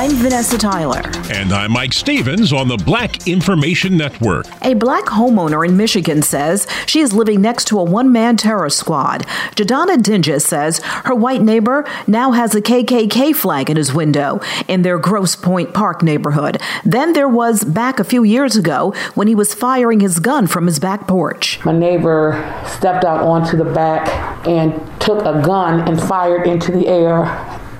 I'm Vanessa Tyler. And I'm Mike Stevens on the Black Information Network. A black homeowner in Michigan says she is living next to a one man terror squad. Jadonna Dinges says her white neighbor now has a KKK flag in his window in their Grosse Pointe Park neighborhood. Then there was back a few years ago when he was firing his gun from his back porch. My neighbor stepped out onto the back and took a gun and fired into the air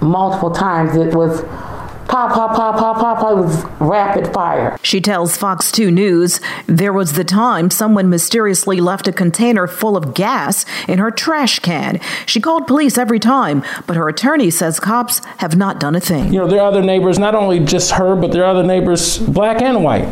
multiple times. It was pop, pop, pop, pop, pop, pop. It was rapid fire. She tells Fox 2 News there was the time someone mysteriously left a container full of gas in her trash can. She called police every time, but her attorney says cops have not done a thing. You know, there are other neighbors, not only just her, but there are other neighbors, black and white,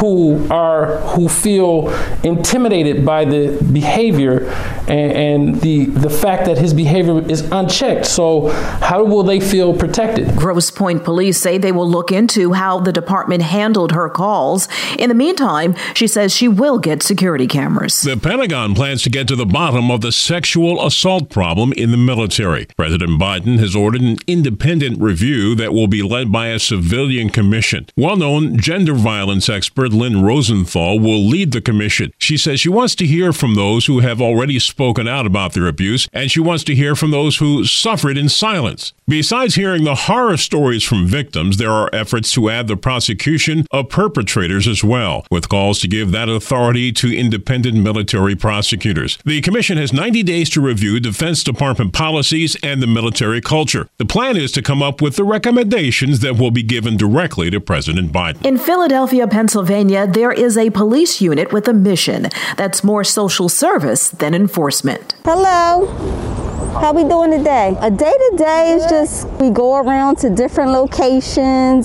who are who feel intimidated by the behavior and, and the the fact that his behavior is unchecked. So how will they feel protected? Grosse Pointe police say they will look into how the department handled her calls. In the meantime, she says she will get security cameras. The Pentagon plans to get to the bottom of the sexual assault problem in the military. President Biden has ordered an independent review that will be led by a civilian commission. Well known gender violence expert Lynn Rosenthal will lead the commission. She says she wants to hear from those who have already spoken out about their abuse, and she wants to hear from those who suffered in silence. Besides hearing the horror stories from victims, victims, there are efforts to add the prosecution of perpetrators as well, with calls to give that authority to independent military prosecutors. The commission has 90 days to review Defense Department policies and the military culture. The plan is to come up with the recommendations that will be given directly to President Biden. In Philadelphia, Pennsylvania, there is a police unit with a mission that's more social service than enforcement. Hello. How we doing today? A day to day is just we go around to different locations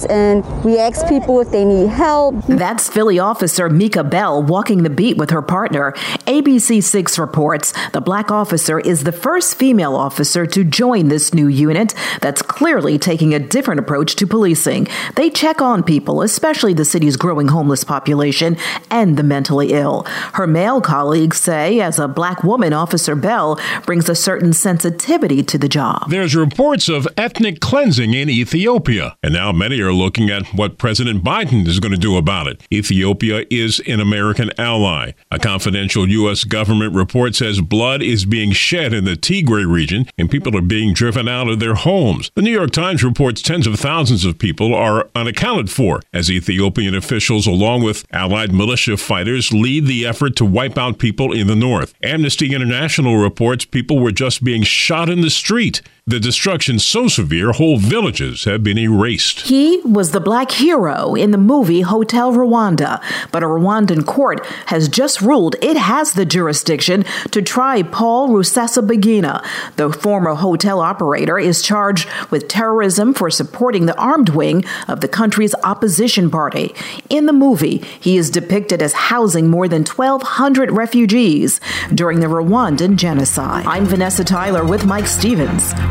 and we ask people if they need help. That's Philly officer Mika Bell walking the beat with her partner. ABC6 reports the black officer is the first female officer to join this new unit that's clearly taking a different approach to policing. They check on people, especially the city's growing homeless population and the mentally ill. Her male colleagues say as a black woman, Officer Bell brings a certain sensitivity to the job. There's reports of ethnic cleansing in Ethiopia, and now many are looking at what President Biden is going to do about it. Ethiopia is an American ally. A confidential U.S. government report says blood is being shed in the Tigray region and people are being driven out of their homes. The New York Times reports tens of thousands of people are unaccounted for as Ethiopian officials, along with allied militia fighters, lead the effort to wipe out people in the north. Amnesty International reports people were just being shot in the street. The destruction so severe, whole villages have been erased. He was the black hero in the movie Hotel Rwanda, but a Rwandan court has just ruled it has the jurisdiction to try Paul Rusesabagina. The former hotel operator is charged with terrorism for supporting the armed wing of the country's opposition party. In the movie, he is depicted as housing more than 1,200 refugees during the Rwandan genocide. I'm Vanessa Tyler with Mike Stevens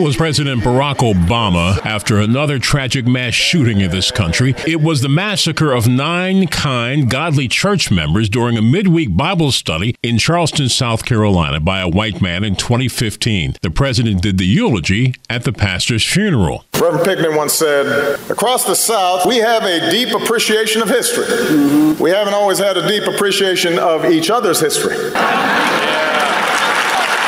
That was President Barack Obama after another tragic mass shooting in this country. It was the massacre of nine kind, godly church members during a midweek Bible study in Charleston, South Carolina, by a white man in 2015. The president did the eulogy at the pastor's funeral. Reverend Pinckney once said, Across the South, we have a deep appreciation of history. Mm-hmm. We haven't always had a deep appreciation of each other's history.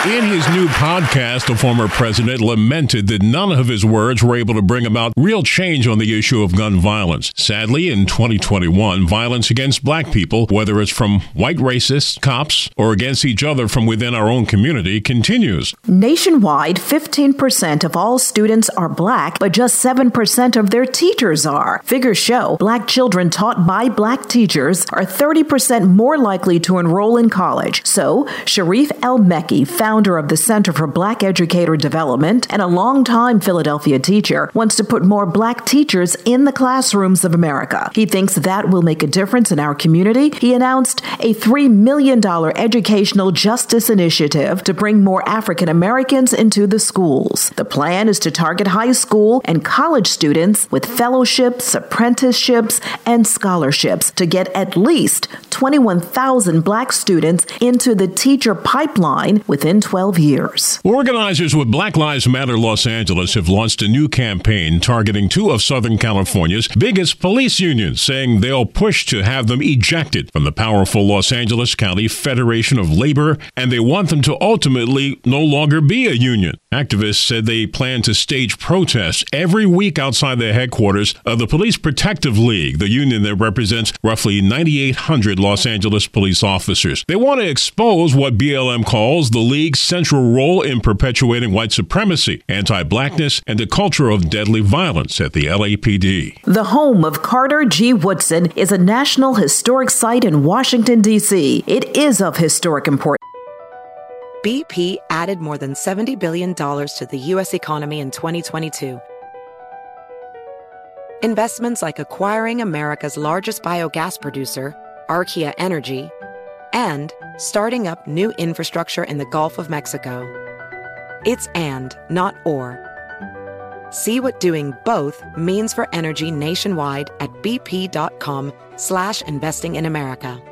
In his new podcast, the former president lamented that none of his words were able to bring about real change on the issue of gun violence. Sadly, in 2021, violence against black people, whether it's from white racists, cops, or against each other from within our own community, continues. Nationwide, 15% of all students are black, but just 7% of their teachers are. Figures show black children taught by black teachers are 30% more likely to enroll in college. So, Sharif El Mekki found founder of the Center for Black Educator Development and a longtime Philadelphia teacher, wants to put more black teachers in the classrooms of America. He thinks that will make a difference in our community. He announced a $3 million educational justice initiative to bring more African Americans into the schools. The plan is to target high school and college students with fellowships, apprenticeships, and scholarships to get at least 21,000 black students into the teacher pipeline within 12 years. Organizers with Black Lives Matter Los Angeles have launched a new campaign targeting two of Southern California's biggest police unions, saying they'll push to have them ejected from the powerful Los Angeles County Federation of Labor, and they want them to ultimately no longer be a union. Activists said they plan to stage protests every week outside the headquarters of the Police Protective League, the union that represents roughly 9,800 Los Angeles police officers. They want to expose what BLM calls the League's central role in perpetuating white supremacy, anti blackness, and a culture of deadly violence at the LAPD. The home of Carter G. Woodson is a National Historic Site in Washington, D.C. It is of historic importance. BP added more than $70 billion to the U.S. economy in 2022. Investments like acquiring America's largest biogas producer, Archaea Energy, and starting up new infrastructure in the Gulf of Mexico. It's and, not or. See what doing both means for energy nationwide at bp.com slash investing in America.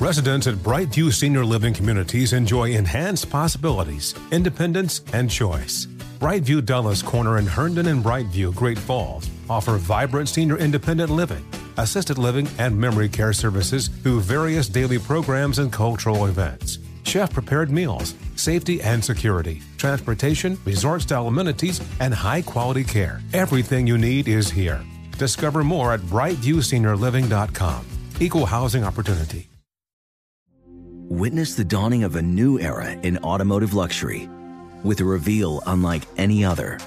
Residents at Brightview Senior Living Communities enjoy enhanced possibilities, independence, and choice. Brightview Dulles Corner in Herndon and Brightview, Great Falls offer vibrant senior independent living, assisted living, and memory care services through various daily programs and cultural events. Chef prepared meals, safety and security, transportation, resort style amenities, and high quality care. Everything you need is here. Discover more at brightviewseniorliving.com. Equal housing opportunity. Witness the dawning of a new era in automotive luxury with a reveal unlike any other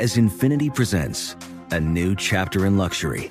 as Infiniti presents a new chapter in luxury,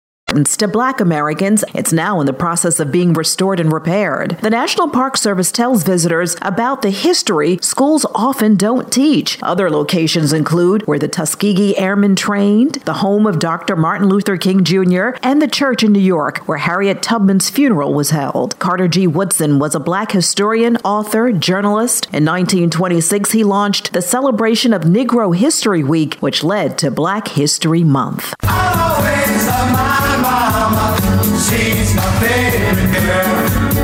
to black Americans, it's now in the process of being restored and repaired. The National Park Service tells visitors about the history schools often don't teach. Other locations include where the Tuskegee Airmen trained, the home of Dr. Martin Luther King Jr., and the church in New York where Harriet Tubman's funeral was held. Carter G. Woodson was a black historian, author, journalist. In 1926, he launched the celebration of Negro History Week, which led to Black History Month.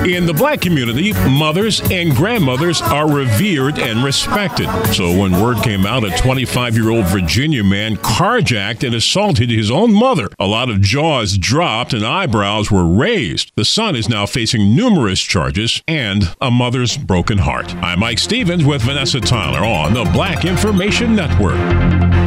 In the black community, mothers and grandmothers are revered and respected. So when word came out a 25 year old Virginia man carjacked and assaulted his own mother, a lot of jaws dropped and eyebrows were raised. The son is now facing numerous charges and a mother's broken heart. I'm Mike Stevens with Vanessa Tyler on the Black Information Network.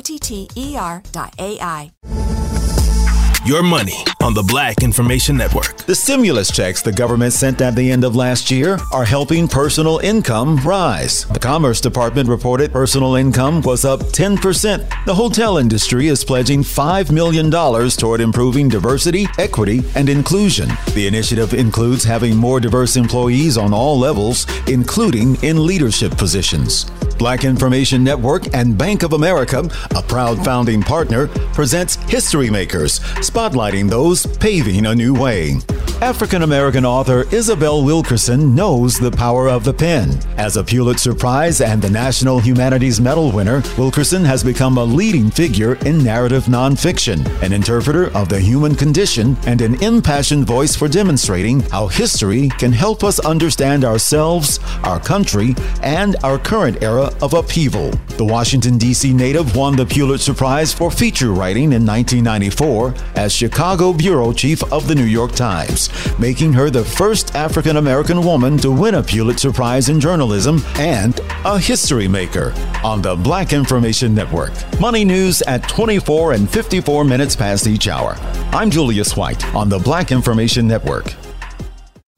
O-T-T-E-R.ai. Your money on the Black Information Network. The stimulus checks the government sent at the end of last year are helping personal income rise. The Commerce Department reported personal income was up 10%. The hotel industry is pledging $5 million toward improving diversity, equity, and inclusion. The initiative includes having more diverse employees on all levels, including in leadership positions. Black Information Network and Bank of America, a proud founding partner, presents History Makers spotlighting those paving a new way. African American author Isabel Wilkerson knows the power of the pen. As a Pulitzer Prize and the National Humanities Medal winner, Wilkerson has become a leading figure in narrative nonfiction, an interpreter of the human condition, and an impassioned voice for demonstrating how history can help us understand ourselves, our country, and our current era of upheaval. The Washington, D.C. native won the Pulitzer Prize for feature writing in 1994 as Chicago bureau chief of the New York Times, making her the first African American woman to win a Pulitzer Prize in journalism and a history maker on the Black Information Network. Money news at 24 and 54 minutes past each hour. I'm Julius White on the Black Information Network.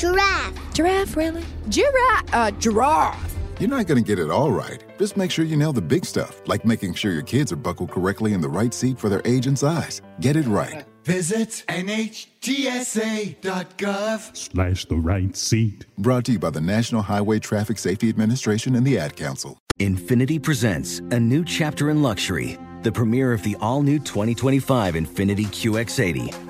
Giraffe. giraffe, really? Giraffe, uh, giraffe. You're not going to get it all right. Just make sure you nail the big stuff, like making sure your kids are buckled correctly in the right seat for their age and size. Get it right. Visit NHTSA.gov slash the right seat. Brought to you by the National Highway Traffic Safety Administration and the Ad Council. Infiniti presents a new chapter in luxury, the premiere of the all new 2025 Infiniti QX80,